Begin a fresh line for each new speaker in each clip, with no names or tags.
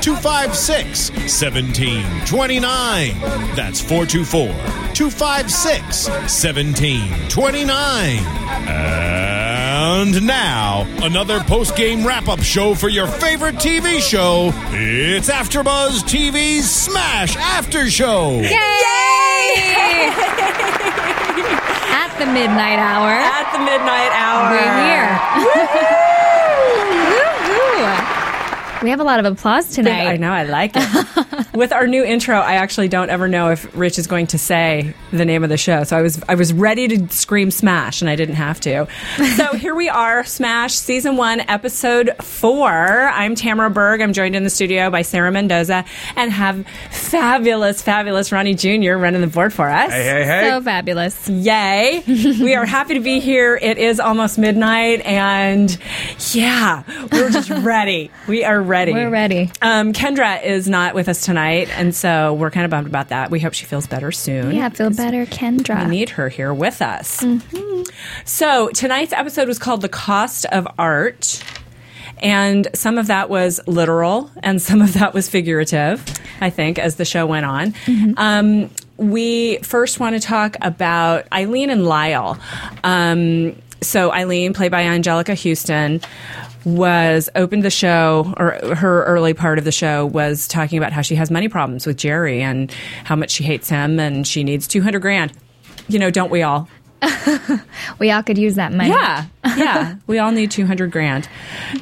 256 1729. That's 424 256 1729. And now, another post game wrap up show for your favorite TV show. It's AfterBuzz TV's Smash After Show.
Yay! At the midnight hour.
At the midnight hour.
We're here. We have a lot of applause tonight.
I know, I like it. With our new intro, I actually don't ever know if Rich is going to say the name of the show. So I was I was ready to scream Smash and I didn't have to. So here we are, Smash Season 1, Episode 4. I'm Tamara Berg. I'm joined in the studio by Sarah Mendoza and have fabulous, fabulous Ronnie Jr. running the board for us.
Hey, hey. hey!
So fabulous.
Yay. we are happy to be here. It is almost midnight and yeah, we're just ready. We are ready.
We're ready.
Um, Kendra is not with us tonight, and so we're kind of bummed about that. We hope she feels better soon.
Yeah, feel better, Kendra.
We need her here with us. So tonight's episode was called "The Cost of Art." And some of that was literal, and some of that was figurative, I think, as the show went on. Um, we first want to talk about Eileen and Lyle. Um, so, Eileen, played by Anjelica Huston, was opened the show, or her early part of the show was talking about how she has money problems with Jerry and how much she hates him and she needs 200 grand. You know, don't we all?
we all could use that money.
Yeah, yeah. we all need 200 grand.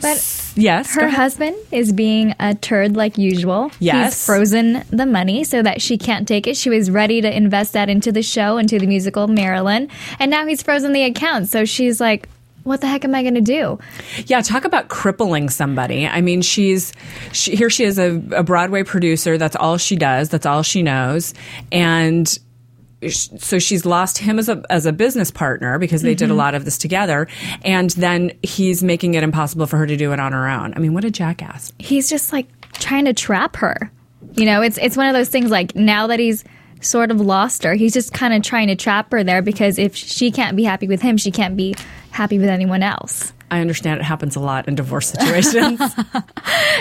But
Yes.
her husband is being a turd like usual.
Yes.
He's frozen the money so that she can't take it. She was ready to invest that into the show, into the musical Marilyn. And now he's frozen the account. So she's like, what the heck am I going to do?
Yeah, talk about crippling somebody. I mean, she's she, here. She is a, a Broadway producer. That's all she does. That's all she knows. And so she's lost him as a as a business partner because they did a mm-hmm. lot of this together. And then he's making it impossible for her to do it on her own. I mean, what a jackass!
He's just like trying to trap her. You know, it's it's one of those things like now that he's sort of lost her, he's just kind of trying to trap her there because if she can't be happy with him, she can't be happy with anyone else.
I understand it happens a lot in divorce situations.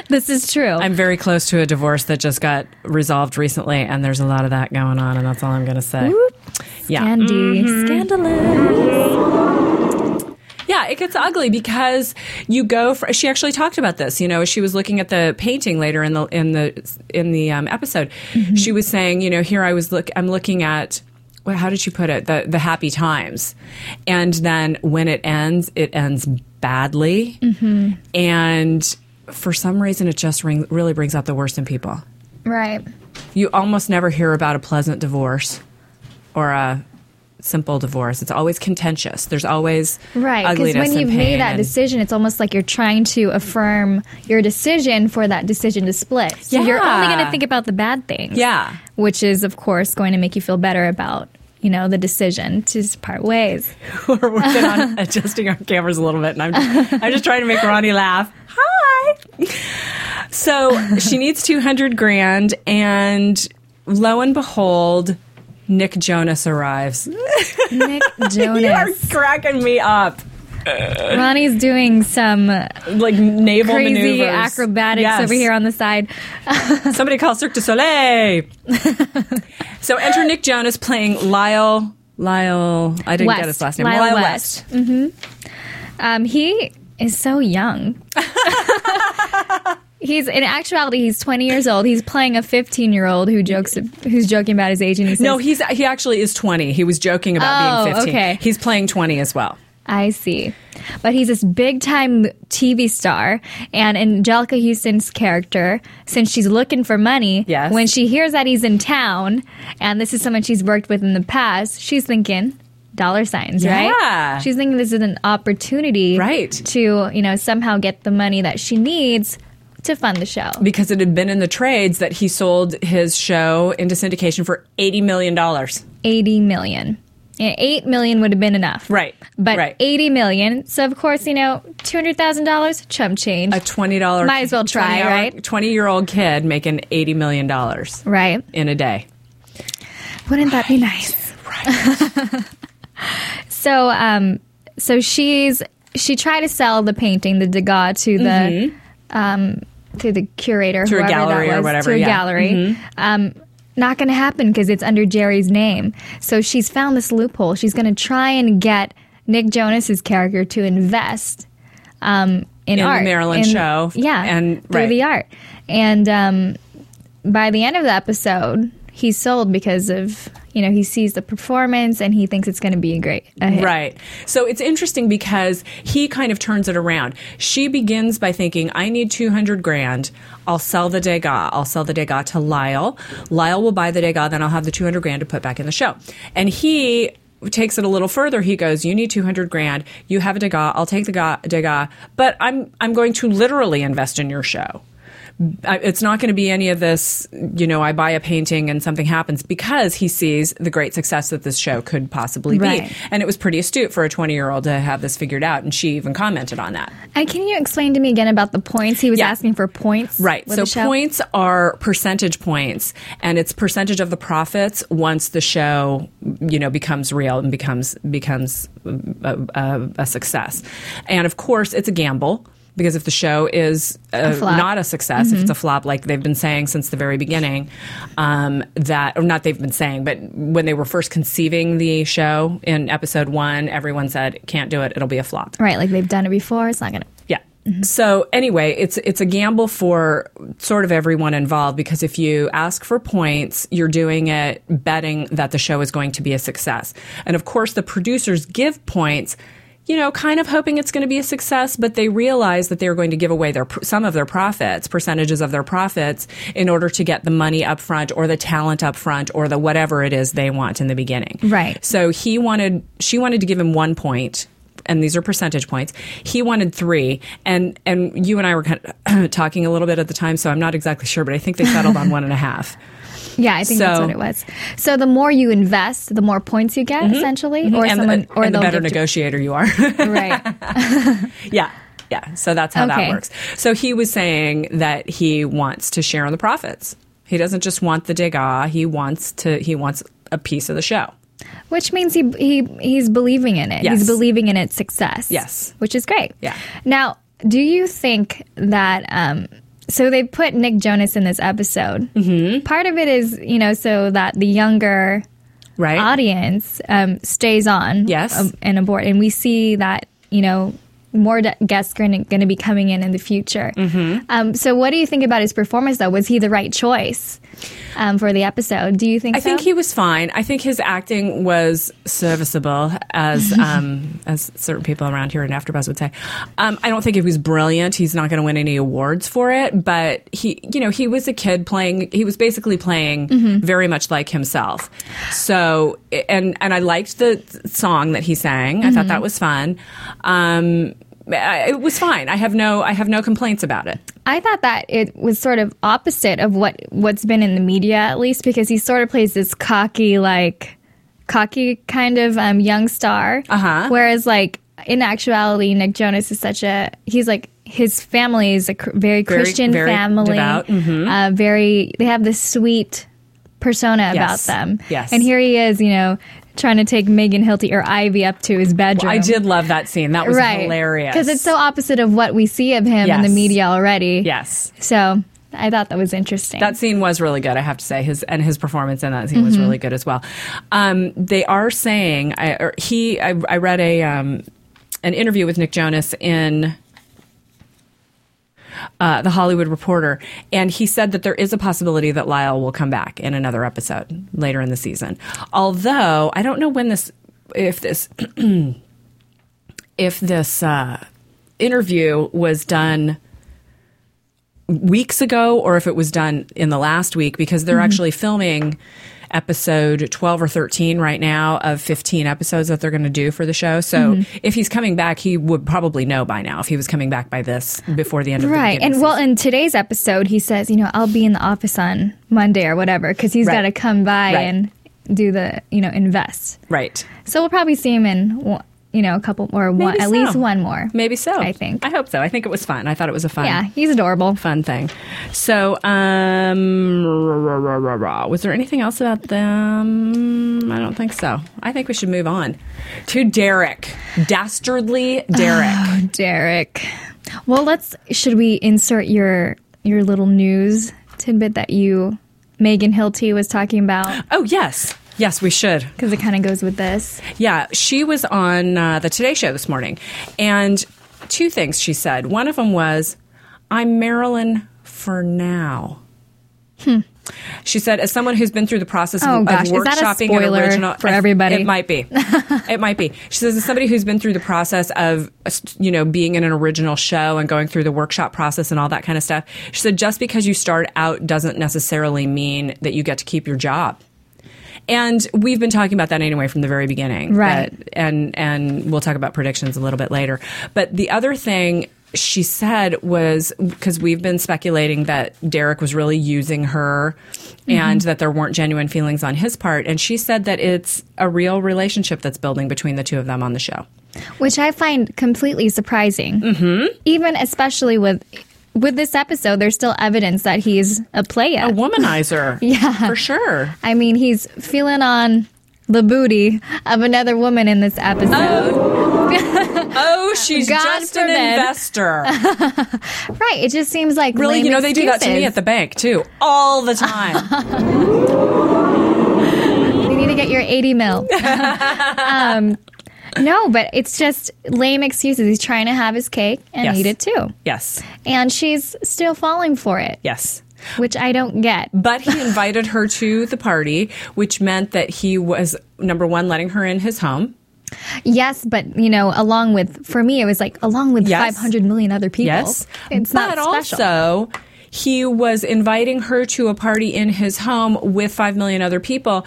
This is true.
I'm very close to a divorce that just got resolved recently, and there's a lot of that going on, and that's all I'm going to say. Yeah.
Andy, scandalous.
Yeah, it gets ugly because you go for. She actually talked about this. You know, she was looking at the painting later in the in the in the um, episode. She was saying, you know, here I was look. I'm looking at. Well, how did she put it? The the happy times, and then when it ends, it ends badly, mm-hmm. and for some reason, it just ring, really brings out the worst in people.
Right.
You almost never hear about a pleasant divorce or a simple divorce. It's always contentious. There's always
Right, because when you've made that decision, it's almost like you're trying to affirm your decision for that decision to split. So you're only going to think about the bad things.
Yeah.
Which is, of course, going to make you feel better about, you know, the decision to just part ways.
we're working on adjusting our cameras a little bit, and I'm just, I'm just trying to make Ronnie laugh. Hi. So she needs 200 grand, and lo and behold, Nick Jonas arrives.
Nick Jonas,
You are cracking me up.
Ronnie's doing some
Like naval
crazy
maneuvers.
acrobatics
Yes.
over here on the side.
Somebody call Cirque du Soleil. so enter Nick Jonas playing Lyle. Lyle. I didn't
West.
get his last name.
Lyle
Lyle
West.
West.
Um, he is so young. he's in actuality he's 20 years old. He's playing a 15 year old who jokes who's joking about his age and he says,
No, he's he actually is 20. He was joking about
Oh,
being 15.
okay.
He's playing 20 as well.
I see. But he's this big time TV star. And Anjelica Huston's character, since she's looking for money,
Yes.
when she hears that he's in town and this is someone she's worked with in the past, she's thinking dollar signs,
Yeah.
right? She's thinking this is an opportunity
Right.
to, you know, somehow get the money that she needs to fund the show.
Because it had been in the trades that he sold his show into syndication for $80 million.
80 million. Yeah, 8 million would have been enough.
Right.
But
right.
80 million. So, of course, you know, $200,000, chump change.
a $20
Might as well try,
20
right?
20 year old kid making $80 million
right.
in a day.
Wouldn't that be nice? Right. so, um, so she's she tried to sell the painting, the Degas, to the um, to the curator,
Mm-hmm. To a gallery
that
or
was,
whatever,
to a
yeah.
gallery. Um, not going to happen because it's under Jerry's name. So she's found this loophole. She's going to try and get Nick Jonas's character to invest um, in,
In the
art,
Marilyn
in-
show.
yeah,
And-
through
right.
the art. And um, by the end of the episode, he's sold because of you know he sees the performance and he thinks it's going to be great.
Right. So it's interesting because he kind of turns it around. She begins by thinking, I need 200 grand. I'll sell the Degas. I'll sell the Degas to Lyle. Lyle will buy the Degas, then I'll have the 200 grand to put back in the show. And he takes it a little further. He goes, "You need 200 grand. You have a Degas. I'll take the ga- Degas, but I'm I'm going to literally invest in your show." It's not going to be any of this, you know, I buy a painting and something happens because he sees the great success that this show could possibly
Right.
be. And it was pretty astute for a 20 year old to have this figured out. And she even commented on that.
And can you explain to me again about the points? He was
Yeah.
asking for points,
Right. So points are percentage points, and it's percentage of the profits once the show, you know, becomes real and becomes becomes a, a, a success. And of course, it's a gamble. Because if the show is uh,
flop.
not a success, if it's a flop, like they've been saying since the very beginning, um, that or not they've been saying, but when they were first conceiving the show in episode one, everyone said can't do it; it'll be a flop.
Right, like they've done it before. It's not going to.
Yeah. So anyway, it's it's a gamble for sort of everyone involved because if you ask for points, you're doing it betting that the show is going to be a success. And of course, the producers give points, you know, kind of hoping it's going to be a success, but they realize that they're going to give away their some of their profits, percentages of their profits in order to get the money up front or the talent up front or the whatever it is they want in the beginning.
Right.
So he wanted, she wanted to give him one point, and these are percentage points. He wanted three, and and you and I were kind of talking a little bit at the time, so I'm not exactly sure, but I think they settled on one and a half.
Yeah, I think that's what it was. So the more you invest, the more points you get, essentially, or
and
someone,
the,
or
the better negotiator you are.
right?
yeah. Yeah. So that's how that works. So he was saying that he wants to share on the profits. He doesn't just want the Degas, he wants to he wants a piece of the show.
Which means he he he's believing in it.
Yes.
He's believing in its success.
Yes.
which is great.
Yeah.
Now, do you think that? Um, so they put Nick Jonas in this episode. Mm-hmm. Part of it is, you know, so that the younger
Right?
audience um, stays on.
Yes.
um, and aboard, and we see that you know more guests are going to be coming in in the future. Mm-hmm. Um, so, what do you think about his performance? Though, was he the right choice um, for the episode? Do you think?
I think he was fine. I think his acting was serviceable, as um, as certain people around here in AfterBuzz would say. Um, I don't think it was brilliant. He's not going to win any awards for it, but he, you know, he was a kid playing. He was basically playing very much like himself. So, and and I liked the song that he sang. I thought that was fun. Um, I- it was fine. I have no I have no complaints about it.
I thought that it was sort of opposite of what what's been in the media, at least, because he sort of plays this cocky, like cocky kind of um, young star.
Uh-huh.
Whereas, like in actuality, Nick Jonas is such a he's like his family is a cr- very Christian
very
family.
Mhm.
Uh, very they have this sweet persona
Yes.
about them.
Yes.
and here he is, you know, trying to take Megan Hilty or Ivy up to his bedroom.
I did love that scene. That was hilarious
because it's so opposite of what we see of him in the media already.
yes.
So I thought that was interesting.
That scene was really good, I have to say. His and his performance in that scene was really good as well. Um, they are saying, I, or he, I, I read a um, an interview with Nick Jonas in uh, the Hollywood Reporter, and he said that there is a possibility that Lyle will come back in another episode later in the season. Although I don't know when this, if this. if this uh, interview was done weeks ago or if it was done in the last week because they're actually filming episode 12 or 13 right now of 15 episodes that they're going to do for the show. So mm-hmm. if he's coming back, he would probably know by now if he was coming back by this before the end of the
Right. And well, in today's episode, he says, you know, I'll be in the office on Monday or whatever because he's
Right.
got to come by
Right.
and do the, you know, invest.
right.
So we'll probably see him in, you know, a couple or one,
Maybe
at least one more.
Maybe so.
I think.
I hope so. I think it was fun. I thought it was a fun.
Yeah, he's adorable.
fun thing. So, um, rah, rah, rah, was there anything else about them? I don't think so. I think we should move on to Derek, dastardly Derek.
Derek. Well, let's. Should we insert your your little news tidbit that you Megan Hilty was talking about
oh yes, yes, we should.
because it kind of goes with this.
Yeah, she was on uh, the Today Show this morning, and two things she said. One of them was, "I'm Marilyn for now." Hmm. She said, as someone who's been through the process.
Oh,
of,
gosh.
of
Is that a
workshopping
spoiler
an original
for everybody?
it might be, it might be. She says, as somebody who's been through the process of, you know, being in an original show and going through the workshop process and all that kind of stuff. She said, just because you start out doesn't necessarily mean that you get to keep your job. And we've been talking about that anyway from the very beginning.
Right.
That- and and we'll talk about predictions a little bit later. But the other thing she said was because we've been speculating that Derek was really using her and that there weren't genuine feelings on his part. And she said that it's a real relationship that's building between the two of them on the show.
which I find completely surprising. Mm-hmm. Even especially with with this episode, there's still evidence that he's a player.
A womanizer.
Yeah.
For sure.
I mean, he's feeling on the booty of another woman in this episode.
Oh, she's
God
just an
forbid.
investor.
Right? It just seems like
Really, you know, they do that to me at the bank too, all the time.
You need to get your 80 mil. um, no, but it's just lame excuses. He's trying to have his cake and
Yes.
eat it too,
yes.
and she's still falling for it,
Yes.
which I don't get.
But he invited her to the party, which meant that he was number one, letting her in his home.
Yes, but you know, along with for me, it was like along with
Yes.
500 million other people.
Yes,
it's
but
not special.
also he was inviting her to a party in his home with five million other people.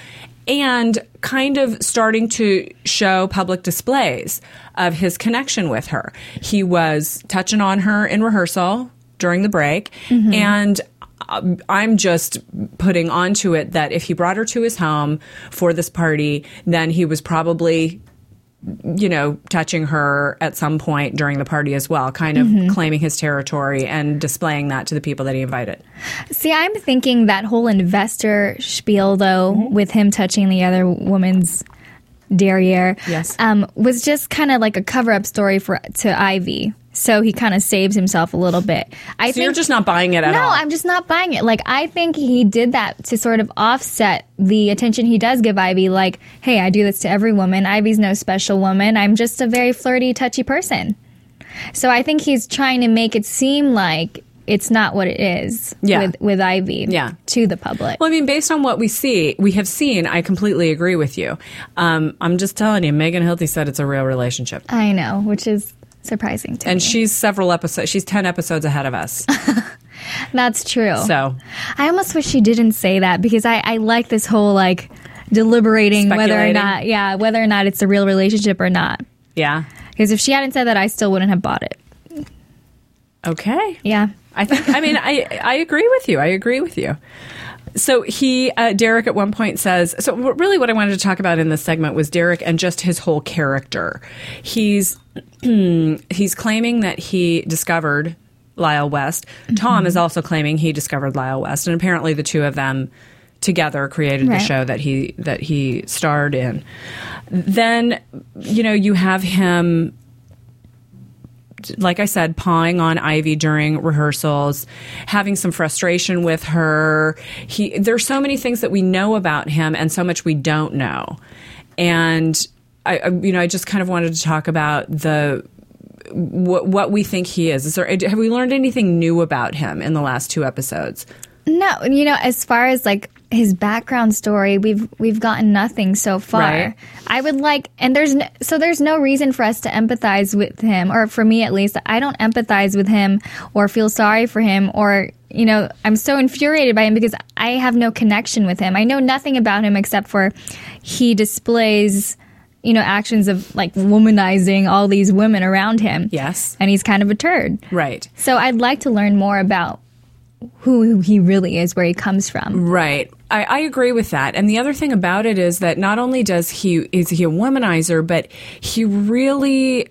And kind of starting to show public displays of his connection with her. He was touching on her in rehearsal during the break.
Mm-hmm.
And um, I'm just putting onto it that if he brought her to his home for this party, then he was probably you know, touching her at some point during the party as well, kind of
Mm-hmm.
claiming his territory and displaying that to the people that he invited.
See, I'm thinking that whole investor spiel, though,
Mm-hmm.
with him touching the other woman's derriere,
Yes.
um, was just kind of like a cover-up story for to Ivy. So he kind of saves himself a little bit. I
So
think
you're just not buying it at
no,
all.
No, I'm just not buying it. Like I think he did that to sort of offset the attention he does give Ivy. Like, hey, I do this to every woman. Ivy's no special woman. I'm just a very flirty, touchy person. So I think he's trying to make it seem like it's not what it is
Yeah.
with with Ivy
Yeah.
to the public.
well, I mean, based on what we see, we have seen, I completely agree with you. Um, I'm just telling you, Megan Hilty said it's a real relationship.
I know, which is surprising to
And
me.
she's several episodes, she's 10 episodes ahead of us.
That's true.
So,
I almost wish she didn't say that because I, I like this whole like deliberating whether or not, yeah, whether or not it's a real relationship or not.
yeah.
Because if she hadn't said that, I still wouldn't have bought it.
Okay.
Yeah.
I think. I mean, I I agree with you. I agree with you. So he, uh, Derek, at one point says. So really, what I wanted to talk about in this segment was Derek and just his whole character. He's he's claiming that he discovered Lyle West. Tom is also claiming he discovered Lyle West, and apparently the two of them together created the show that he that he starred in. Then, you know, you have him like I said, pawing on Ivy during rehearsals, having some frustration with her. He there's so many things that we know about him and so much we don't know. And I, I you know, I just kind of wanted to talk about the what, what we think he is. Is there have we learned anything new about him in the last two episodes?
No, you know, as far as like his background story, we've we've gotten nothing so far.
Right.
I would like, and there's no, so there's no reason for us to empathize with him, or for me at least. I don't empathize with him or feel sorry for him, or you know, I'm so infuriated by him because I have no connection with him. I know nothing about him except for he displays. You know, actions of like womanizing all these women around him.
Yes.
And he's kind of a turd.
Right.
So I'd like to learn more about who he really is, where he comes from.
Right. I, I agree with that. And the other thing about it is that not only does he is he a womanizer, but he really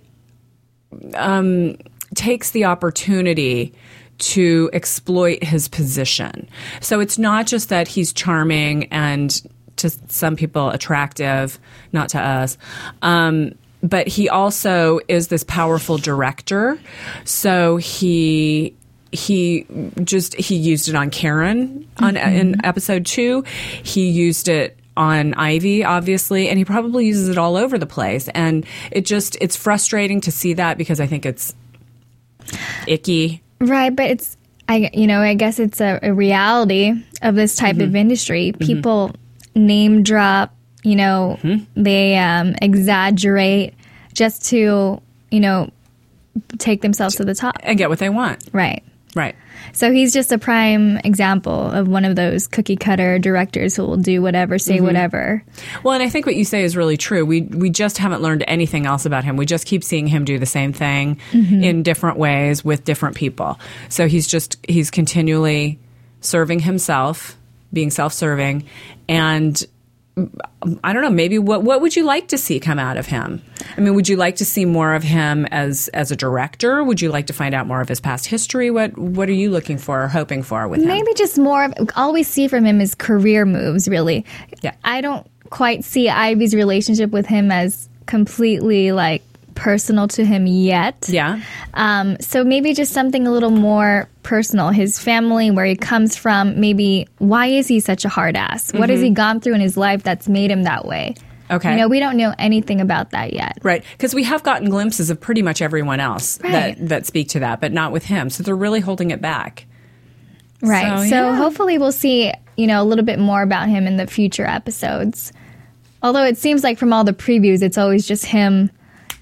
um, takes the opportunity to exploit his position. So it's not just that he's charming and to some people attractive, not to us. Um, but he also is this powerful director. So he he just he used it on Karen on in episode 2. He used it on Ivy obviously and he probably uses it all over the place and it just it's frustrating to see that because I think it's icky.
Right, but it's I you know I guess it's a, a reality of this type
Mm-hmm.
of industry. People name drop, you know,
Mm-hmm.
they um, exaggerate just to you know take themselves to the top.
and get what they want.
Right.
Right.
So he's just a prime example of one of those cookie cutter directors who will do whatever, say
Mm-hmm.
whatever.
Well, and I think what you say is really true. We we just haven't learned anything else about him. We just keep seeing him do the same thing in different ways with different people. So he's just he's continually serving himself, being self-serving, and I don't know. Maybe what what would you like to see come out of him? I mean, would you like to see more of him as as a director? Would you like to find out more of his past history? What what are you looking for or hoping for with him?
Maybe just more of all we see from him is career moves, really.
Yeah.
I don't quite see Ivy's relationship with him as completely like personal to him yet.
Yeah.
Um, so maybe just something a little more personal. His family, where he comes from, maybe why is he such a hard ass? What has he gone through in his life that's made him that way?
Mm-hmm. Okay.
You know, we don't know anything about that yet.
Right, because we have gotten glimpses of pretty much everyone else
Right.
that that speak to that, but not with him. So they're really holding it back.
Right.
So,
So,
yeah.
hopefully we'll see, you know, a little bit more about him in the future episodes. Although it seems like from all the previews, it's always just him,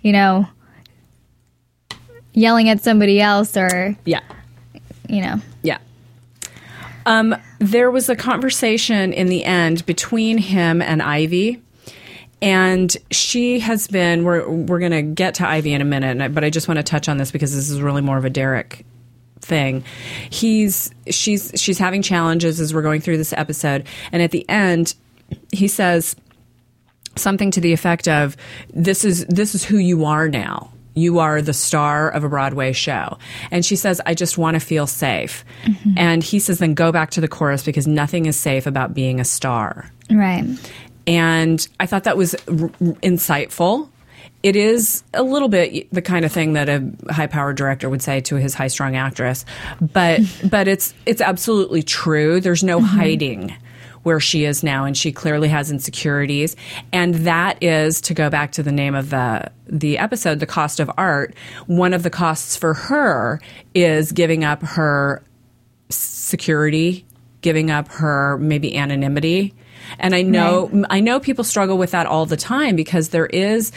you know, yelling at somebody else or,
Yeah,
you know.
yeah. Um, there was a conversation in the end between him and Ivy. And she has been. We're we're going to get to Ivy in a minute, but I just want to touch on this because this is really more of a Derek thing. He's she's she's having challenges as we're going through this episode, and at the end, he says something to the effect of this is this is who you are now. You are the star of a broadway show. And she says i just want to feel safe. Mm-hmm. And he says then go back to the chorus because nothing is safe about being a star.
Right.
and I thought that was r- insightful. It is a little bit the kind of thing that a high-powered director would say to his high-strung actress, but but it's it's absolutely true. There's no mm-hmm. hiding where she is now, and she clearly has insecurities, and that is to go back to the name of the the episode, the cost of art. One of the costs for her is giving up her security, giving up her maybe anonymity. And I know I know people struggle with that all the time because there is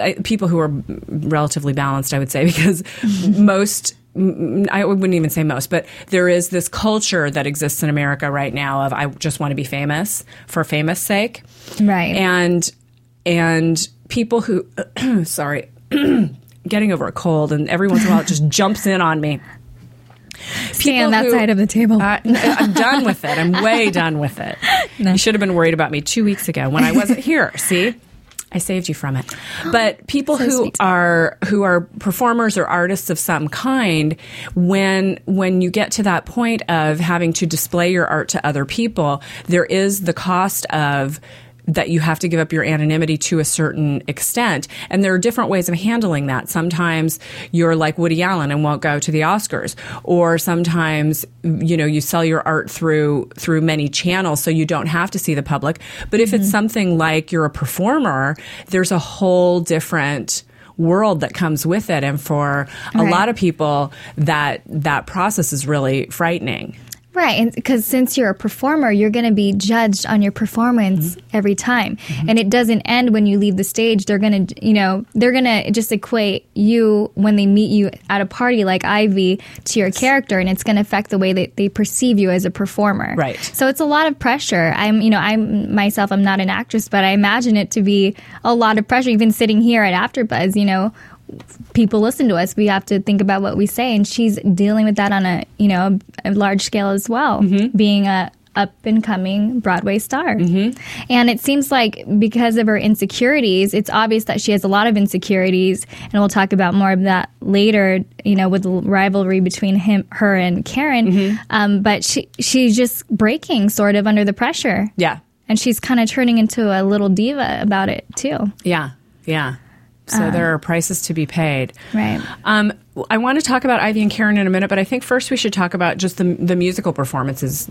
uh, people who are relatively balanced, I would say, because most I wouldn't even say most, but there is this culture that exists in America right now of I just want to be famous for famous sake.
Right.
And and people who sorry, getting over a cold and every once in a while it just jumps in on me.
Stay on that
who-
side of the table.
Uh, I'm done with it. I'm way done with it. You should have been worried about me two weeks ago when I wasn't here. See, I saved you from it. But people
So
who
sweet.
are who are performers or artists of some kind, when when you get to that point of having to display your art to other people, there is the cost of that you have to give up your anonymity to a certain extent. And there are different ways of handling that. Sometimes you're like Woody Allen and won't go to the Oscars. Or sometimes, you know, you sell your art through, through many channels so you don't have to see the public. But if it's mm-hmm. something like you're a performer, there's a whole different world that comes with it. And for a lot of people, that, that process is really frightening.
Right, and because since you're a performer, you're going to be judged on your performance
Mm-hmm.
every time, and it doesn't end when you leave the stage. They're going to, you know, they're going to just equate you when they meet you at a party like Ivy to your character, and it's going to affect the way that they perceive you as a performer.
Right.
So it's a lot of pressure. I'm, you know, I'm myself. I'm not an actress, but I imagine it to be a lot of pressure. Even sitting here at AfterBuzz, you know, people listen to us. We have to think about what we say, and she's dealing with that on a you know a, large scale as well, mm-hmm. being a up and coming Broadway star. Mm-hmm. And it seems like because of her insecurities, it's obvious that she has a lot of insecurities, and we'll talk about more of that later. You know, with the rivalry between him, her, and Karen. Mm-hmm. Um, but she she's just breaking sort of under the pressure.
Yeah.
And she's kind of turning into a little diva about it too.
Yeah. Yeah. So there are prices to be paid.
Right.
Um, I want to talk about Ivy and Karen in a minute, but I think first we should talk about just the, the musical performances.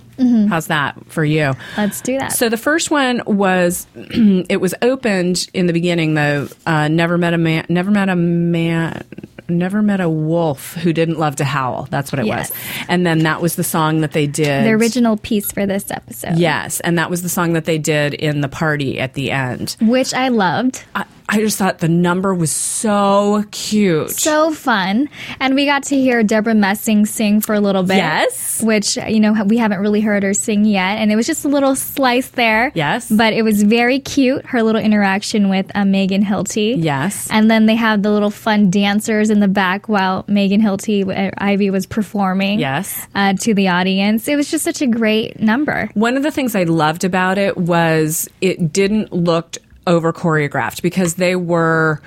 How's that for you?
Let's do that.
So the first one was it was opened in the beginning though. Uh, never met a man. Never met a man. Never met a wolf who didn't love to howl. That's what it
Yes.
was. And then that was the song that they did.
the original piece for this episode.
Yes, and that was the song that they did in the party at the end.
Which I loved.
I, I just thought the number was so cute.
So fun. And we got to hear Debra Messing sing for a little bit.
Yes.
Which, you know, we haven't really heard her sing yet. And it was just a little slice there.
Yes.
But it was very cute, her little interaction with uh, Megan Hilty.
Yes.
And then they have the little fun dancers in the back while Megan Hilty, uh, Ivy, was performing.
Yes.
Uh, to the audience. It was just such a great number.
One of the things I loved about it was it didn't look over choreographed because they were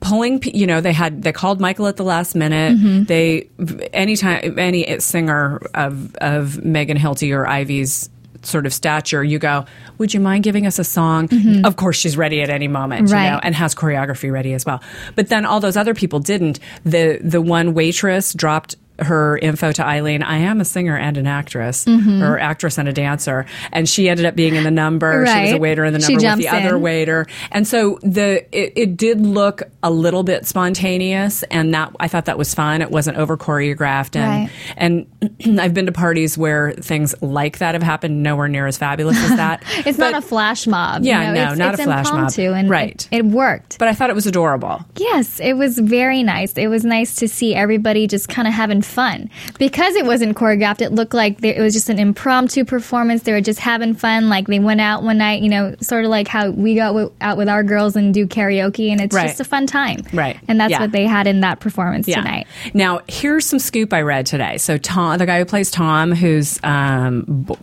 pulling you know they had they called Michael at the last minute
Mm-hmm.
they anytime any singer of of Megan Hilty or Ivy's sort of stature you go would you mind giving us a song of course she's ready at any moment you
Mm-hmm. Right.
know and has choreography ready as well but then all those other people didn't the the one waitress dropped her info to Eileen. I am a singer and an actress,
Mm-hmm.
or actress and a dancer, and she ended up being in the number. She was a waiter in the number with the other waiter, and so the it, it did look a little bit spontaneous, and that I thought that was fun. It wasn't over choreographed, and and I've been to parties where things like that have happened, nowhere near as fabulous as that.
It's
But-
not a flash mob. you
Yeah,
know,
no,
it's,
not
it's
a flash mob.
And
Right.
It, it worked.
But I thought it was adorable.
Yes, it was very nice. It was nice to see everybody just kind of having fun. Because it wasn't choreographed, it looked like they, it was just an impromptu performance. They were just having fun. Like they went out one night, you know, sort of like how we go w- out with our girls and do karaoke, and it's
Right.
just a fun time.
Right.
And that's
Yeah.
what they had in that performance tonight.
Now, here's some scoop I read today. So, Tom, the guy who plays Tom, who's um, B-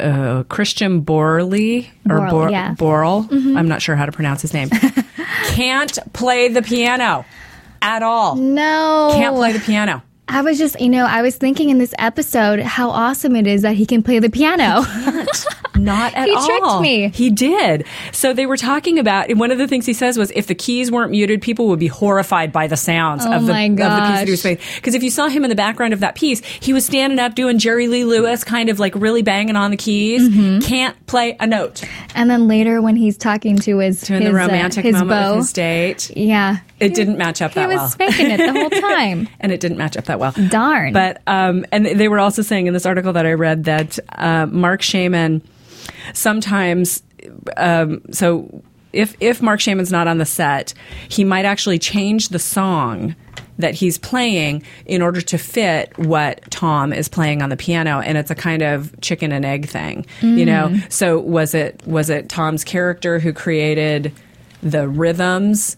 uh, Christian Borley or
Borle,
Bor-
yeah.
Borle, I'm not sure how to pronounce his name, can't play the piano at all.
No.
Can't play the piano.
I was just, you know, I was thinking in this episode how awesome it is that he can play the piano.
Not at
He
all.
He tricked me.
He did. So they were talking about, and one of the things he says was if the keys weren't muted, people would be horrified by the sounds
Oh
of, the, of the piece that he was playing. Because if you saw him in the background of that piece, he was standing up doing Jerry Lee Lewis, kind of like really banging on the keys.
Mm-hmm.
Can't play a note.
and then later when he's talking to his,
Doing
his,
the
uh,
romantic
his
moment
beau,
with his date.
yeah.
It didn't match up that well.
He was faking it the whole time.
and it didn't match up that well.
Darn.
But um, and they were also saying in this article that I read that uh, Marc Shaiman sometimes um, so if if Marc Shaiman's not on the set, he might actually change the song that he's playing in order to fit what Tom is playing on the piano and it's a kind of chicken and egg thing you know? So was it was it Tom's character who created the rhythms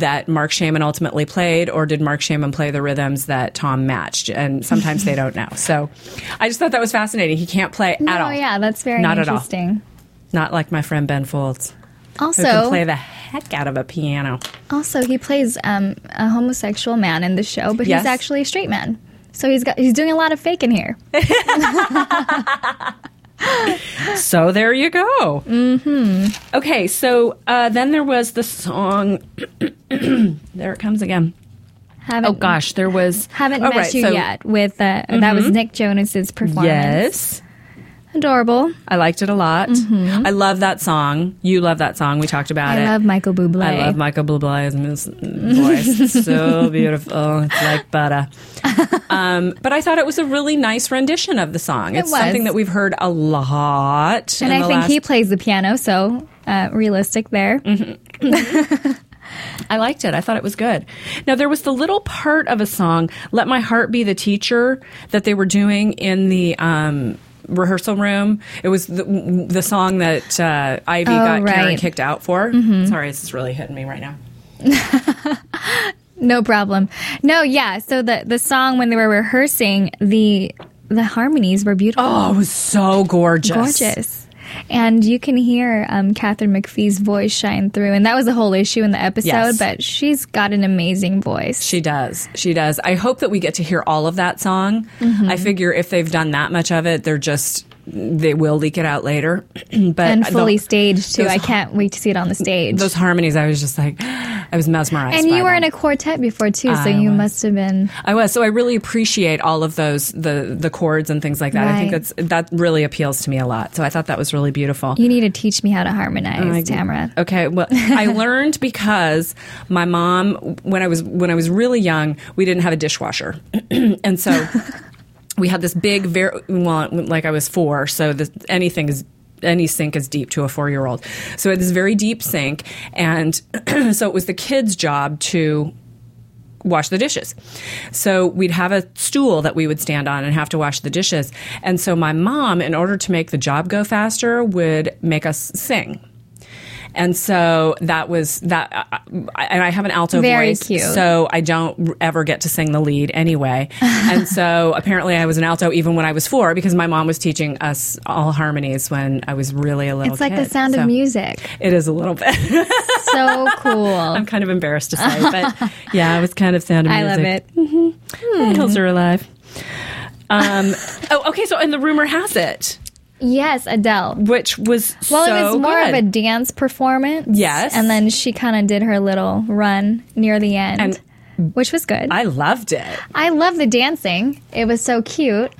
that Marc Shaiman ultimately played, or did Marc Shaiman play the rhythms that Tom matched? And sometimes they don't know. So I just thought that was fascinating. He can't play at
Oh
all.
yeah, that's very
Not at all.
interesting.
Not like my friend Ben Folds, who can
Also,
play the heck out of a piano.
also he plays um, a homosexual man in the show, but
Yes.
he's actually a straight man. So he's got he's doing a lot of faking here.
So there you go. Mm-hmm. Okay, so uh, then there was the song. there it comes again.
Haven't,
Oh gosh, there was.
haven't
oh,
met
right,
you
so-
yet. With uh, that was Nick Jonas's performance.
Yes.
Adorable.
I liked it a lot. I love that song. You love that song. We talked about
Mm-hmm. I love Michael Bublé.
I love Michael Bublé's voice. It's so beautiful. It's like butter. Um, but I thought it was a really nice rendition of the song. It's
was.
something that we've heard a lot.
and I think
last-
he plays the piano, so uh, realistic there.
I liked it. I thought it was good. Now there was the little part of a song, "Let My Heart Be the Teacher," that they were doing in the. Um, rehearsal room it was the, the song that uh, ivy
Oh,
got karen
right. Mm-hmm.
kicked out for sorry this is really hitting me right now
No problem. No, yeah. So the the song when they were rehearsing, the the harmonies were beautiful.
oh it was so gorgeous
gorgeous. And you can hear um, Katharine McPhee's voice shine through. And that was the whole issue in the episode,
Yes.
but she's got an amazing voice.
She does. She does. I hope that we get to hear all of that song.
Mm-hmm.
I figure if they've done that much of it, they're just they will leak it out later. but
and fully
the-
staged, too. I can't wait to see it on the stage.
those harmonies, I was just like, I was mesmerized.
and you were
them.
in a quartet before, too, so
I
you
was.
must have been.
I was so I really appreciate all of those the the chords and things like that. I think that's that really appeals to me a lot. So I thought that was really beautiful.
You need to teach me how to harmonize, oh Tamara.
Okay, well, I learned because my mom, when I was when I was really young, we didn't have a dishwasher, and so we had this big, very well, like I was four, so this, anything is. Any sink is deep to a four year old. So it is very deep sink. And so it was the kids' job to wash the dishes. So we'd have a stool that we would stand on and have to wash the dishes. And so my mom, in order to make the job go faster, would make us sing. And so that was that, uh, and I have an alto
Very
voice,
cute.
so I don't ever get to sing the lead anyway. and so apparently I was an alto even when I was four because my mom was teaching us all harmonies when I was really a little.
It's like the sound
So
of music.
It is a little bit.
So cool.
I'm kind of embarrassed to say, but yeah, it was kind of sound of music.
I love it. Mm-hmm.
Hills are alive. Um, oh, okay. So, and the rumor has it,
Yes, Adele.
which was
Well,
so
it was more
good.
of a dance performance.
Yes.
And then she kind of did her little run near the end,
And-
which was good. I,
loved it.
I love the dancing. It was so cute.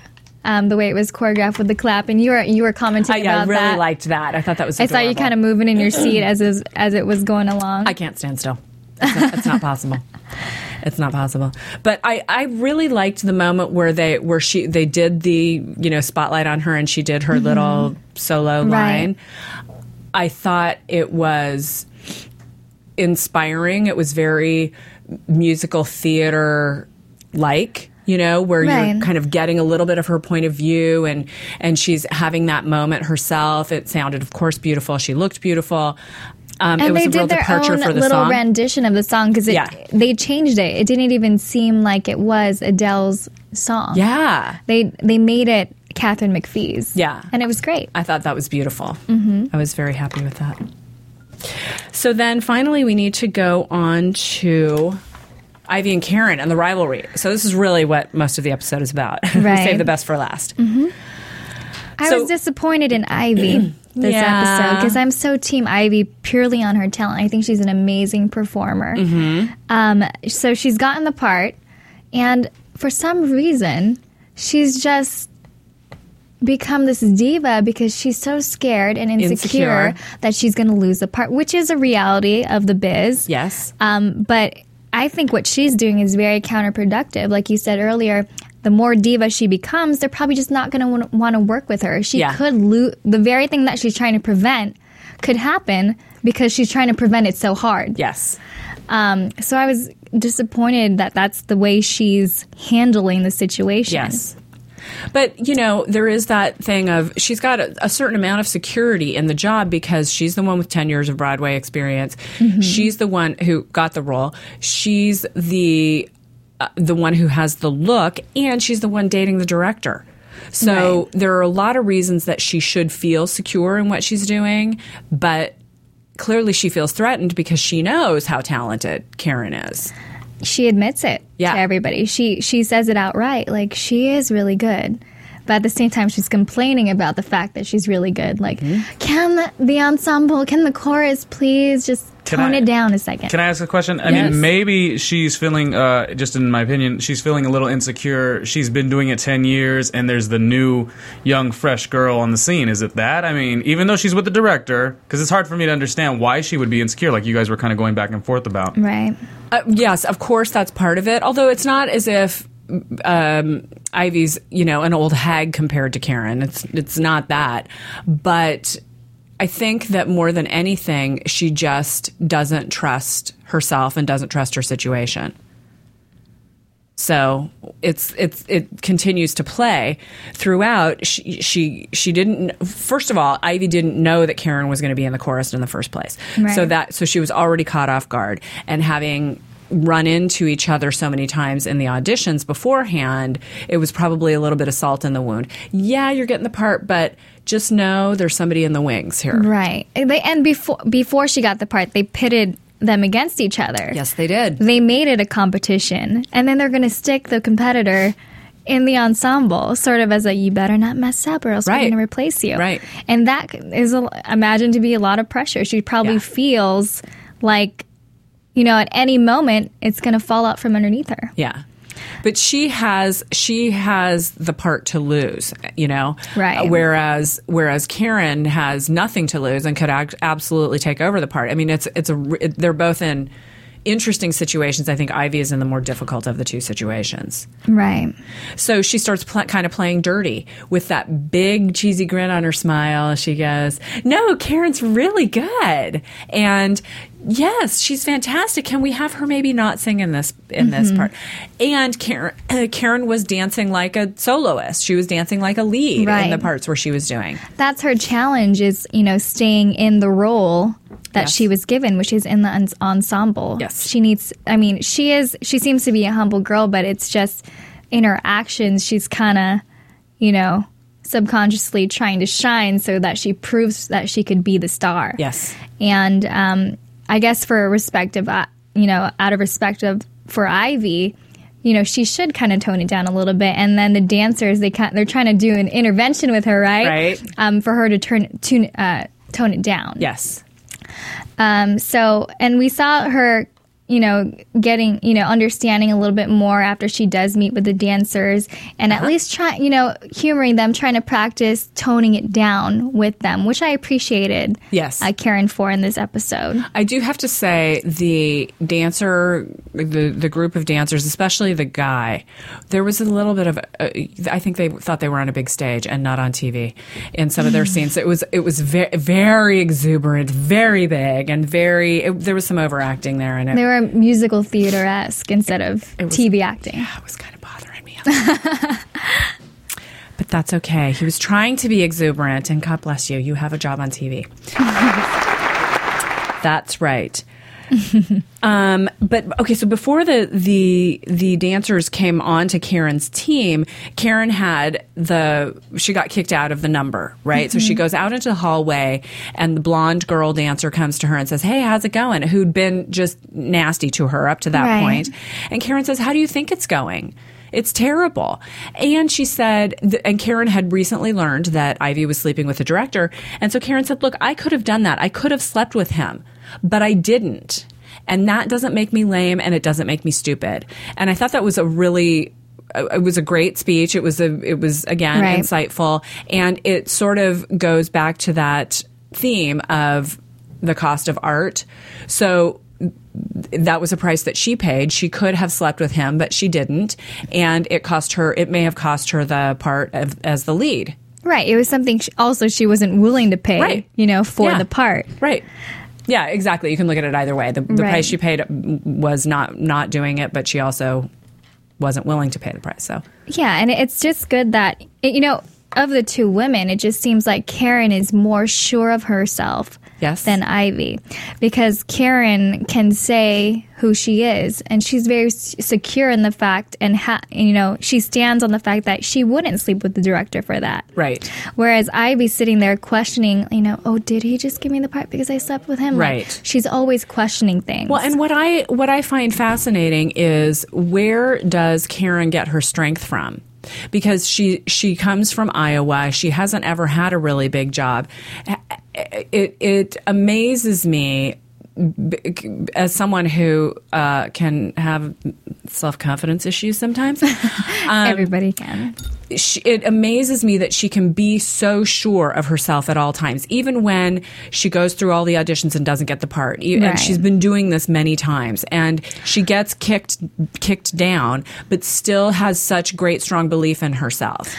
Um, the way it was choreographed with the clap, and you were you were commenting
I, yeah, I really
that.
liked that. I thought that was.
I saw you kind of moving in your seat as as it was going along.
I can't stand still. It's not, it's not possible. It's not possible. But I, I really liked the moment where they where she they did the you know spotlight on her and she did her little solo
Mm-hmm. Right.
line. I thought it was inspiring. It was very musical theater like. You know, where
Right.
you're kind of getting a little bit of her point of view, and and she's having that moment herself. It sounded, of course, beautiful. She looked beautiful. Um, it
and
was
they
a real
did their own
for the
little
song.
rendition of the song because
Yeah.
they changed it. It didn't even seem like it was Adele's song.
yeah,
they they made it Katharine McPhee's.
Yeah.
and it was great.
I thought that was beautiful. Mm-hmm. I was very happy with that. So then finally, we need to go on to Ivy and Karen and the rivalry. So this is really what most of the episode is about.
Right.
Save the best for last.
I
So-
was disappointed in Ivy this
Yeah.
episode because I'm so team Ivy purely on her talent. I think she's an amazing performer.
Mm-hmm.
Um, so she's gotten the part, and for some reason, she's just become this diva because she's so scared and insecure,
Insecure.
that she's going to lose the part, which is a reality of the biz.
Yes.
Um, but I think what she's doing is very counterproductive. Like you said earlier, the more diva she becomes, they're probably just not going to want to work with her. She
Yeah.
could lose the very thing that she's trying to prevent could happen because she's trying to prevent it so hard.
Yes.
Um, so I was disappointed that that's the way she's handling the situation.
Yes. But, you know, there is that thing of she's got a, a certain amount of security in the job because she's the one with 10 years of Broadway experience. She's the one who got the role. She's the uh, the one who has the look and she's the one dating the director. So
Right.
there are a lot of reasons that she should feel secure in what she's doing, but clearly she feels threatened because she knows how talented Karen is.
She admits it
Yeah.
to everybody. She she says it outright. Like she is really good. But at the same time, she's complaining about the fact that she's really good. Like,
Mm-hmm.
can the, the ensemble, can the chorus please just
Can
tone
I-
it down a second.
Can I ask a question? I
Yes.
mean, maybe she's feeling, uh, just in my opinion, she's feeling a little insecure. She's been doing it 10 years, and there's the new, young, fresh girl on the scene. Is it that? I mean, even though she's with the director, because it's hard for me to understand why she would be insecure, like you guys were kind of going back and forth about.
right.
Uh, yes, of course, that's part of it. Although it's not as if um, Ivy's, you know, an old hag compared to Karen. It's it's not that, but I think that more than anything, she just doesn't trust herself and doesn't trust her situation. So it's it's it continues to play throughout. She she she didn't. First of all, Ivy didn't know that Karen was going to be in the chorus in the first place.
Right.
So that so she was already caught off guard, and having run into each other so many times in the auditions beforehand, it was probably a little bit of salt in the wound. Yeah, you're getting the part, but just know there's somebody in the wings here.
Right. And They, and before before she got the part, they pitted them against each other.
Yes, they did.
They made it a competition, and then they're going to stick the competitor in the ensemble, sort of as a "you better not mess up, or else
Right.
we're going to replace you."
Right.
And that is a, imagined to be a lot of pressure. She probably
Yeah.
feels like, you know, at any moment it's going to fall out from underneath her.
Yeah. But she has she has the part to lose, you know.
Right.
Whereas whereas Karen has nothing to lose and could absolutely take over the part. I mean, it's it's a it, they're both in interesting situations. I think Ivy is in the more difficult of the two situations.
Right.
So she starts pl- kind of playing dirty with that big cheesy grin on her smile. She goes, "No, Karen's really good." And yes, she's fantastic. Can we have her maybe not sing in this in this
Mm-hmm.
part? And Karen uh, Karen was dancing like a soloist. She was dancing like a lead in the parts where she was doing.
That's her challenge is, you know, staying in the role that
Yes.
she was given, which is in the ens- ensemble.
Yes.
She needs, I mean, she is, she seems to be a humble girl, but it's just in her actions, she's kind of, you know, subconsciously trying to shine so that she proves that she could be the star.
Yes.
And um, I guess for a respect of, uh, you know, out of respect of for Ivy, you know, she should kind of tone it down a little bit. And then the dancers, they kind, they're trying to do an intervention with her, right?
Right.
Um, for her to turn tune, uh, tone it down.
Yes.
Um, so, and we saw her, you know, getting, you know, understanding a little bit more after she does meet with the dancers and
Uh-huh.
at least trying, you know, humoring them, trying to practice toning it down with them, which I appreciated.
Yes.
Uh, Karen for in this episode.
I do have to say the dancer, the the group of dancers, especially the guy, there was a little bit of. Uh, I think they thought they were on a big stage and not on TV in some of their scenes. It was it was very very exuberant, very big, and very. It, there was some overacting there, and it,
Were musical theater esque instead of
was-
TV acting.
that was kind of bothering me. but that's okay. He was trying to be exuberant, and God bless you. You have a job on TV. that's right. um, but okay, so before the the the dancers came on to Karen's team, Karen had the she got kicked out of the number, right? So she goes out into the hallway, and the blonde girl dancer comes to her and says, "Hey, how's it going?" Who'd been just nasty to her up to that
Right.
point, and Karen says, "How do you think it's going?" It's terrible. And she said, th- and Karen had recently learned that Ivy was sleeping with the director. And so Karen said, Look, I could have done that. I could have slept with him, but I didn't. And that doesn't make me lame and it doesn't make me stupid. And I thought that was a really uh, it was a great speech. It was a it was again
Right.
insightful and it sort of goes back to that theme of the cost of art. So that was a price that she paid. She could have slept with him, but she didn't, and it cost her. It may have cost her the part of, as the lead.
Right. It was something she, also she wasn't willing to pay,
Right.
you know, for
Yeah.
the part.
Right. Yeah, exactly. You can look at it either way. The, the
Right.
price she paid was not not doing it, but she also wasn't willing to pay the price. So
Yeah, and it's just good that you know of the two women, it just seems like Karen is more sure of herself
Yes.
than Ivy, because Karen can say who she is, and she's very s- secure in the fact, and ha- you know she stands on the fact that she wouldn't sleep with the director for that.
right.
Whereas Ivy's sitting there questioning, you know, oh, did he just give me the part because I slept with him? Like,
Right.
she's always questioning things.
Well, and what I what I find fascinating is where does Karen get her strength from? Because she she comes from Iowa. She hasn't ever had a really big job. It it amazes me as someone who uh, can have self confidence issues sometimes, um,
Everybody can.
she, it amazes me that she can be so sure of herself at all times, even when she goes through all the auditions and doesn't get the part. E-
Right.
And she's been doing this many times, and she gets kicked kicked down, but still has such great, strong belief in herself.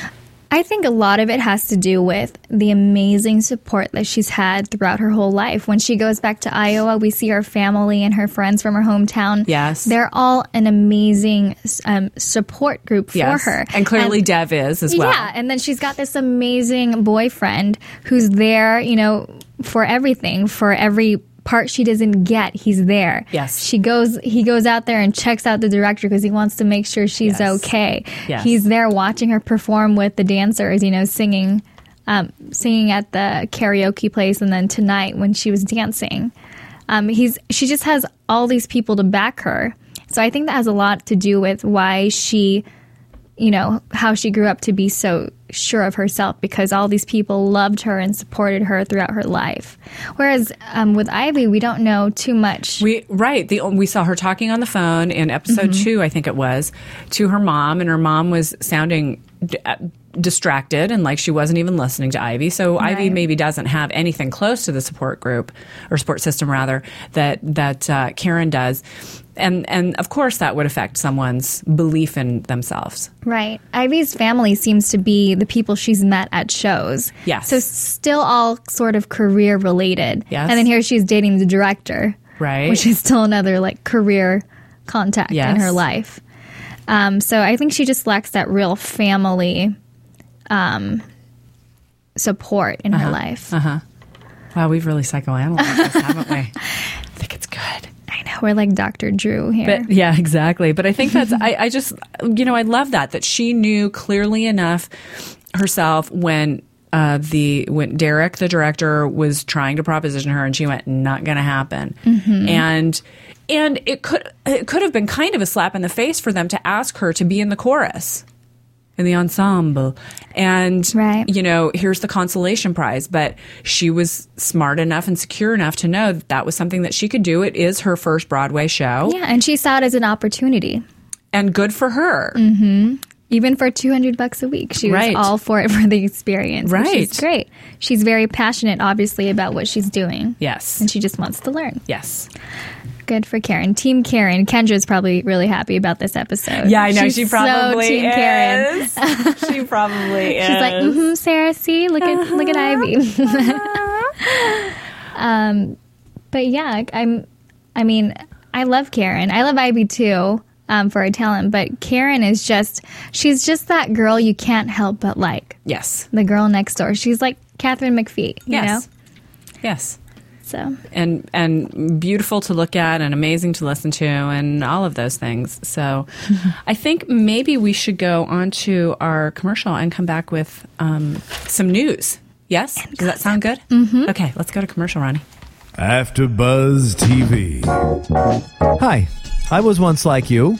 I think a lot of it has to do with the amazing support that she's had throughout her whole life. When she goes back to Iowa, we see her family and her friends from her hometown.
Yes.
They're all an amazing um, support group for
Yes.
her.
and clearly Dev is as well.
Yeah, and then she's got this amazing boyfriend who's there, you know, for everything, for every part she doesn't get, he's there.
Yes.
She goes he goes out there and checks out the director because he wants to make sure she's
Yes.
okay.
Yes.
He's there watching her perform with the dancers, you know, singing um, singing at the karaoke place and then tonight when she was dancing. Um, he's she just has all these people to back her. So I think that has a lot to do with why she you know, how she grew up to be so sure of herself because all these people loved her and supported her throughout her life. Whereas um, with Ivy, we don't know too much.
We right. The we saw her talking on the phone in episode
Mm-hmm.
two, I think it was, to her mom, and her mom was sounding d- uh, distracted and like she wasn't even listening to Ivy. So Ivy maybe doesn't have anything close to the support group or support system rather that that uh, Karen does, and and of course that would affect someone's belief in themselves.
right. Ivy's family seems to be the people she's met at shows.
Yes.
So still all sort of career related.
Yes.
And then here she's dating the director.
Right.
Which is still another like career contact in her life. Um, so I think she just lacks that real family um, support in
Uh-huh.
her life.
Wow, we've really psychoanalyzed this, haven't we? I think it's good.
I know we're like Dr. Drew here.
But yeah, exactly. But I think that's I, I just you know I love that that she knew clearly enough herself when uh, the when Derek the director was trying to proposition her and she went not going to happen and and it could it could have been kind of a slap in the face for them to ask her to be in the chorus in the ensemble and
Right.
you know here's the consolation prize but she was smart enough and secure enough to know that that was something that she could do it is her first broadway show
yeah, and she saw it as an opportunity.
and good for her. Mm-hmm.
Even for 200 bucks a week, she was all for it for the experience. which
Right.
great. She's very passionate, obviously, about what she's doing.
Yes.
And she just wants to learn.
Yes.
Good for Karen. Team Karen. Kendra's probably really happy about this episode.
Yeah, I know.
She's
she probably
so Team Karen.
is. she probably is.
She's like, mm-hmm, Sarah, see, look at look at Ivy. um, but yeah, I'm. I mean, I love Karen. I love Ivy too um, for her talent, but Karen is just. She's just that girl you can't help but like.
yes.
The girl next door. She's like Katharine McPhee. You
Yes.
know.
Yes.
So
And and beautiful to look at and amazing to listen to and all of those things. So I think maybe we should go on to our commercial and come back with um, some news. Yes? Does that sound good? Mm-hmm. Okay, let's go to commercial, Ronnie.
After Buzz TV.
Hi, I was once like you,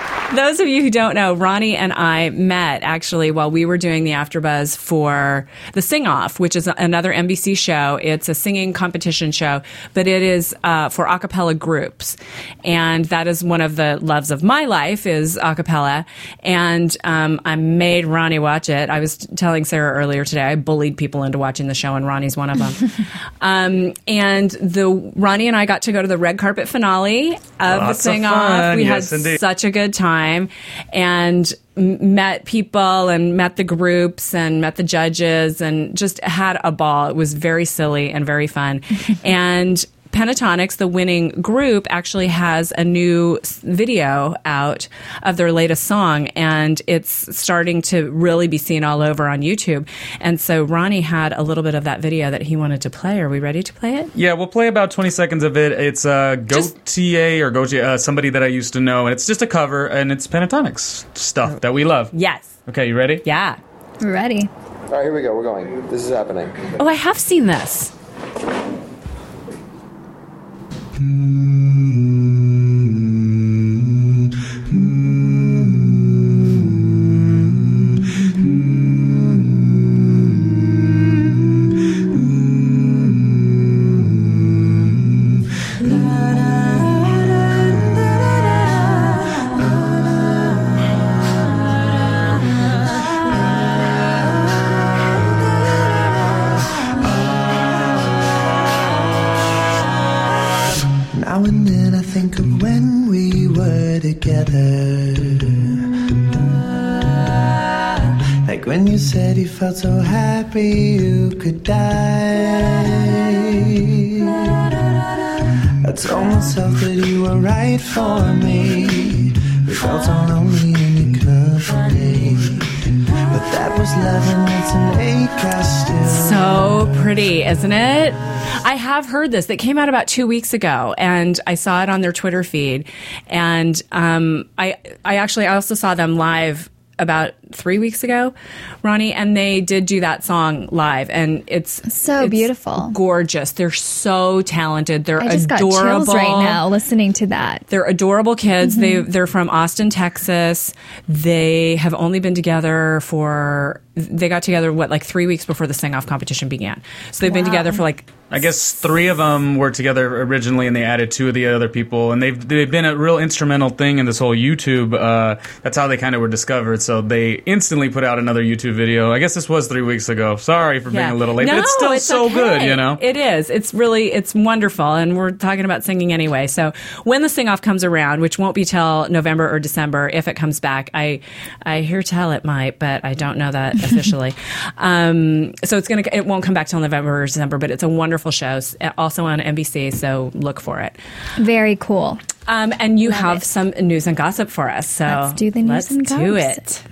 Those of you who don't know, Ronnie and I met actually while we were doing the AfterBuzz for the Sing Off, which is another NBC show. It's a singing competition show, but it is uh, for a cappella groups, and that is one of the loves of my life is a cappella. And um, I made Ronnie watch it. I was telling Sarah earlier today, I bullied people into watching the show, and Ronnie's one of them. um, and the Ronnie and I got to go to the red carpet finale of the
Lots of
Sing Off. We
Yes,
had
indeed.
such a good time and met people and met the groups and met the judges and just had a ball. It was very silly and very fun. and Pentatonix, the winning group, actually has a new video out of their latest song, and it's starting to really be seen all over on YouTube. And so Ronnie had a little bit of that video that he wanted to play. Are we ready to play it?
Yeah, we'll play about 20 seconds of it. It's uh,
Just-
Gautier or Gautier, uh, somebody that I used to know, and it's just a cover, and it's Pentatonix stuff that we love.
Yes.
Okay, you ready?
Yeah.
We're ready.
All right, here we go. We're going. This is happening.
Oh, I have seen this.
Now felt so happy you could die. I told myself that you were right for me. We felt so lonely in your company. But that was love and it's an still
So pretty, isn't it? I have heard this. That came out about two weeks ago, and I saw it on their Twitter feed. And um, I, I actually also saw them live about three weeks ago, Ronnie, and they did do that song live, and it's
So
it's
beautiful.
gorgeous. They're so talented. They're
I just
adorable.
got right now listening to that.
They're adorable kids. They mm-hmm. they're from Austin, Texas. They have only been together for they got together what like three weeks before the sing off competition began. So they've been together for like
I guess three of them were together originally, and they added two of the other people, and they've they've been a real instrumental thing in this whole YouTube. Uh, that's how they kind of were discovered. So they instantly put out another YouTube video. I guess this was three weeks ago. Sorry for being a little late,
No,
but it's still so
okay.
good, you know.
It is. It's really it's wonderful, and we're talking about singing anyway. So when the sing off comes around, which won't be till November or December, if it comes back, I I hear tell it might, but I don't know that officially. um, so it's gonna it won't come back till November or December, but it's a wonderful show. s- Also on NBC, so look for it.
Very cool.
Um, and you
Love
have
it.
some news and gossip for us. So
Let's do the news
let's
and
do it.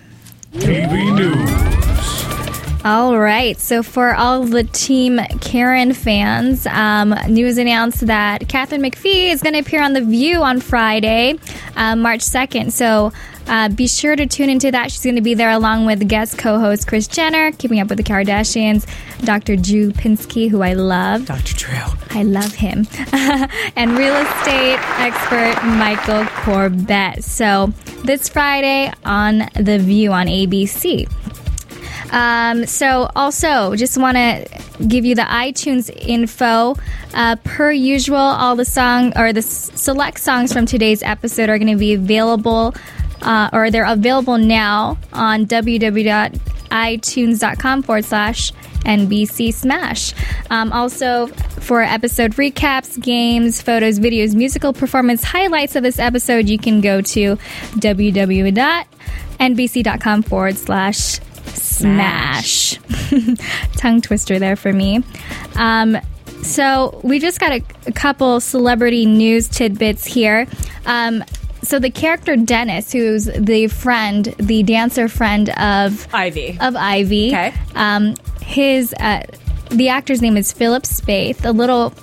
TV News.
All right. So, for all the Team Karen fans, um, news announced that Katharine McPhee is going to appear on The View on Friday, uh, March 2nd. So, uh, be sure to tune into that. She's going to be there along with guest co host Kris Jenner, Keeping Up with the Kardashians, Dr. Drew Pinsky, who I love.
Dr. Drew.
I love him. and real estate expert Michael Corbett. So, this Friday on The View on ABC. Um, so, also, just want to give you the iTunes info. Uh, per usual, all the song or the select songs from today's episode are going to be available, uh, or they're available now on www.itunes.com forward slash NBC Smash. Um, also, for episode recaps, games, photos, videos, musical performance highlights of this episode, you can go to www.nbc.com forward slash smash. Tongue twister there for me. Um, so we just got a, a couple celebrity news tidbits here. Um, so the character Dennis, who's the friend, the dancer friend of
Ivy.
of Ivy.
Okay.
Um, his uh, the actor's name is Philip Spaeth. A little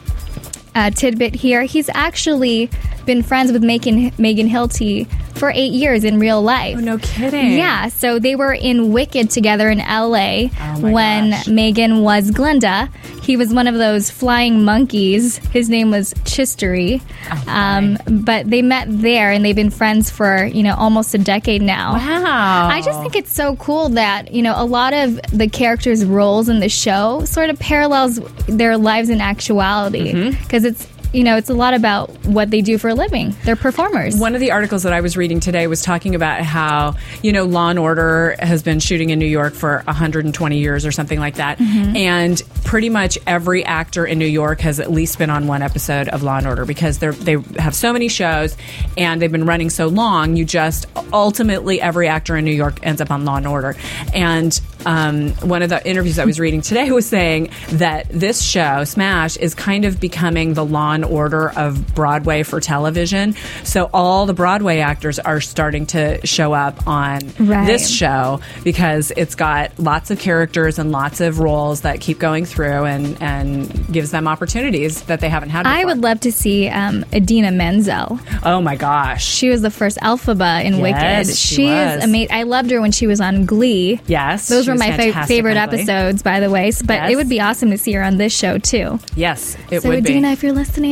uh, tidbit here: he's actually been friends with Megan Megan Hilty for eight years in real life.
Oh, no kidding.
Yeah, so they were in Wicked together in LA
Oh
when
gosh.
Megan was Glinda. he was one of those flying monkeys. His name was Chistery. um, but they met there and they've been friends for, you know, almost a decade now.
Wow.
I just think it's so cool that, you know, a lot of the characters' roles in the show sort of parallels their lives in actuality.
Mm-hmm.
Because it's, you know, it's a lot about what they do for a living. They're performers.
One of the articles that I was reading today was talking about how, you know, Law and Order has been shooting in New York for 120 years or something like that. And pretty much every actor in New York has at least been on one episode of Law and Order because they're, they have so many shows and they've been running so long. You just ultimately, every actor in New York ends up on Law and Order. And um, one of the interviews I was reading today was saying that this show, Smash, is kind of becoming the Law and Order of Broadway for television. So all the Broadway actors are starting to show up on
Right.
this show because it's got lots of characters and lots of roles that keep going through and, and gives them opportunities that they haven't had before.
I would love to see um, Idina Menzel.
oh my gosh.
She was the first Elphaba in
Yes,
Wicked.
she
She, is amazing. I loved her when she was on Glee.
Yes,
Those were my fa- favorite episodes, by the way. But
Yes.
it would be awesome to see her on this show too.
Yes, it
so
would
Idina,
be.
if you're listening,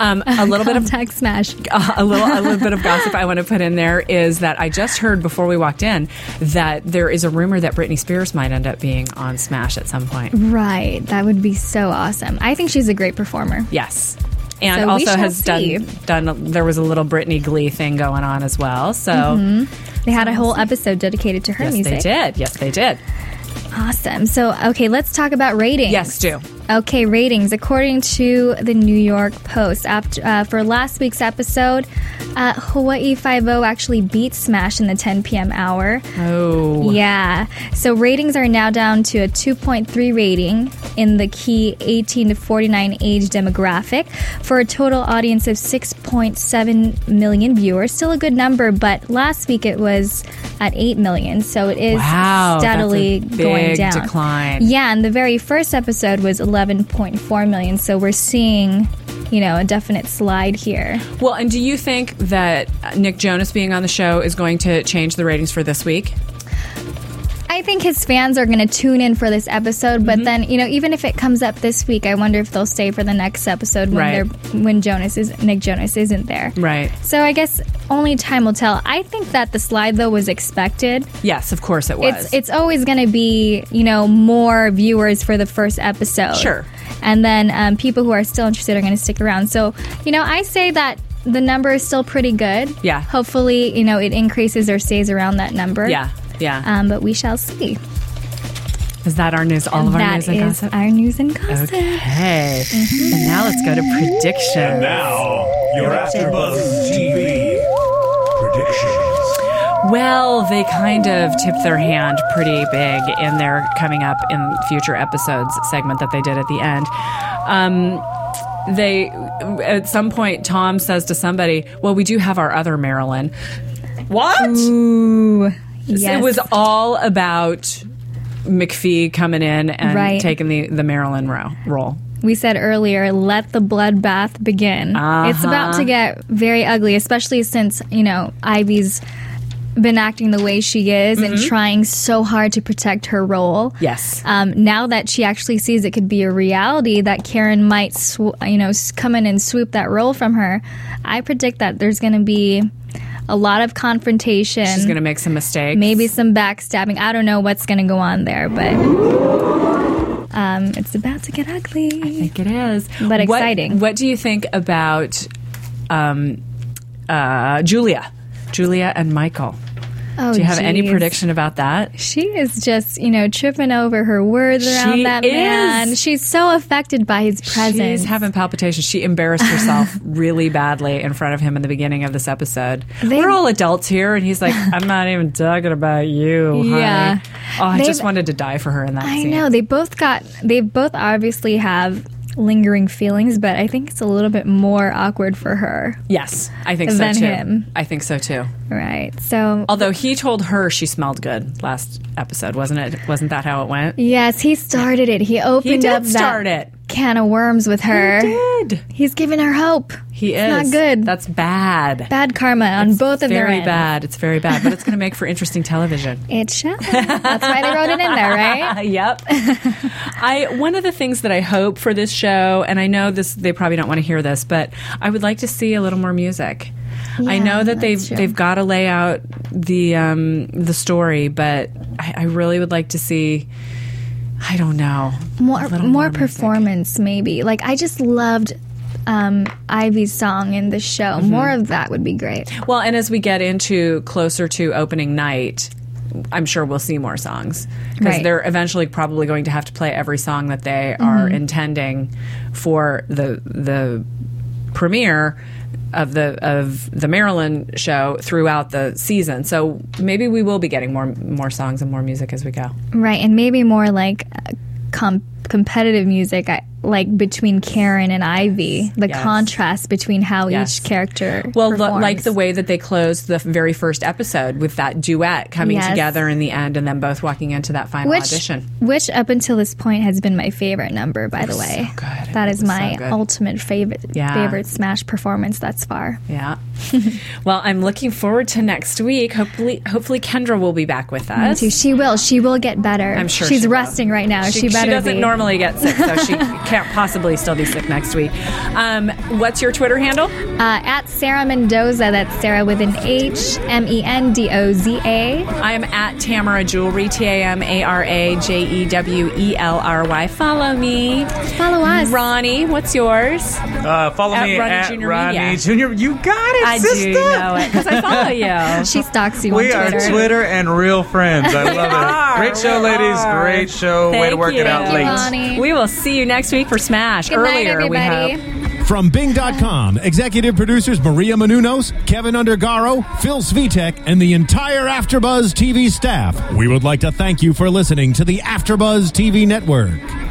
Um, a little bit of
contact Smash.
a little a little bit of gossip I want to put in there is that I just heard before we walked in that there is a rumor that Britney Spears might end up being on Smash at some point.
Right, that would be so awesome. I think she's a great performer.
Yes. And
So
also has
see.
done done there was a little Britney Glee thing going on as well. So
They had a whole episode dedicated to her
yes,
music.
they did. Yes, they did.
Awesome. So, okay, let's talk about ratings.
Yes, do.
Okay, ratings. According to the New York Post, after, uh, for last week's episode, uh, Hawaii Five O actually beat Smash in the 10 p.m. hour.
Oh.
Yeah. So ratings are now down to a 2.3 rating in the key 18 to 49 age demographic for a total audience of 6.7 million viewers. Still a good number, but last week it was at 8 million. So it is
Wow,
steadily going
big
down.
decline.
Yeah, and the very first episode was 11.4 million. So we're seeing, you know, a definite slide here.
Well, and do you think that Nick Jonas being on the show is going to change the ratings for this week?
I think his fans are going to tune in for this episode, but
Mm-hmm.
then you know, even if it comes up this week, I wonder if they'll stay for the next episode when
Right.
they're when Jonas is Nick Jonas isn't there.
Right.
So I guess only time will tell. I think that the slide though was expected.
Yes, of course it was.
It's it's always going to be you know more viewers for the first episode.
Sure.
And then um, people who are still interested are going to stick around. So you know, I say that. The number is still pretty good.
Yeah.
Hopefully, you know, it increases or stays around that number.
yeah, yeah.
Um, but we shall see.
is that our news? All of our
That
news and
is
gossip.
our news and gossip.
Okay. And now let's go to predictions.
And now, your AfterBuzz TV predictions.
Well, they kind of tipped their hand pretty big in their coming up in future episodes segment that they did at the end. Um, they at some point Tom says to somebody, "Well, we do have our other Marilyn." What?
Ooh, yes.
It was all about McPhee coming in and
Right.
taking the the Marilyn ro- role.
we said earlier, let the bloodbath begin. It's
Uh-huh.
about to get very ugly, especially since, you know, Ivy's been acting the way she is and
Mm-hmm.
trying so hard to protect her role.
Yes.
Um, now that she actually sees it could be a reality that Karen might, sw- you know, come in and swoop that role from her, I predict that there's going to be a lot of confrontation.
She's going to make some mistakes.
maybe some backstabbing. I don't know what's going to go on there, but um, it's about to get ugly.
I think it is.
But
What-
exciting.
What, do you think about um, uh, Julia? Julia and Michael.
Oh,
Do you have any prediction about that?
She is just, you know, tripping over her words around
She
that
is.
man. She's so affected by his presence.
She's having palpitations. She embarrassed herself really badly in front of him in the beginning of this episode.
They-
We're all adults here, and he's like, "I'm not even talking about you, honey."
Yeah.
Oh, I
They've-
just wanted to die for her in that
I
scene.
know they both got. They both obviously have lingering feelings, but I think it's a little bit more awkward for her,
Yes, I think so too.
him.
I think so too.
Right? So
Although he told her she smelled good last episode, wasn't it? Wasn't that how it went?
yes, he started it. He opened
He did
up that
start it.
can of worms with her.
He did.
He's giving her hope.
He
It's
is
not good.
That's bad.
Bad karma on both of their
Very
ends.
bad. It's very bad, but it's going to make for interesting television.
It shall. That's why they wrote it in there, right?
yep. I one of the things that I hope for this show, and I know this they probably don't want to hear this, but I would like to see a little more music. I know that they've
true.
they've got to lay out the um, the story, but I, I really would like to see. I don't know
More,
little
more, performance, maybe. Like I just loved um, Ivy's song in the show.
Mm-hmm.
More of that would be great.
Well, and as we get into closer to opening night, I'm sure we'll see more songs because
Right.
they're eventually probably going to have to play every song that they are
Mm-hmm.
intending for the the premiere of the of the Marilyn show throughout the season. So maybe we will be getting more more songs and more music as we go.
Right, and maybe more like uh, com- competitive music, I, like between Karen and Ivy. The
Yes.
contrast between how
Yes.
each character.
Well,
performs.
like the way that they closed the very first episode with that duet coming
Yes.
together in the end, and then both walking into that final
which,
audition.
which up until this point has been my favorite number. By the way,
good.
that is my
so
ultimate favorite
Yeah.
favorite Smash performance thus far.
Yeah. well, I'm looking forward to next week. Hopefully, hopefully Kendra will be back with us.
She will. She will get better.
I'm sure
she's
she
resting right now. She,
She,
better
doesn't
be.
normally get sick, so she can't possibly still be sick next week. Um, what's your Twitter handle?
uh, at Sarah Mendoza. That's Sarah with an H M E N D O Z A.
I am at Tamara Jewelry, T A M A R A J E W E L R Y. Follow me.
Follow us.
Ronnie, what's yours?
Uh, follow
At
me
Ronnie
at
Junior
Ronnie
Media.
Junior. You got it,
I
sister.
do know it because I follow you.
She stalks you
We
on
are
Twitter.
Twitter and real friends. I love it. Great show, ladies. Great show. Way to
Thank
work it out late.
Ronnie.
We will see you next week for Smash.
Good night,
Earlier, we
everybody.
hope.
From Bing.com, executive producers Maria Menounos, Kevin Undergaro, Phil Svitek, and the entire Afterbuzz TV staff. We would like to thank you for listening to the Afterbuzz TV network.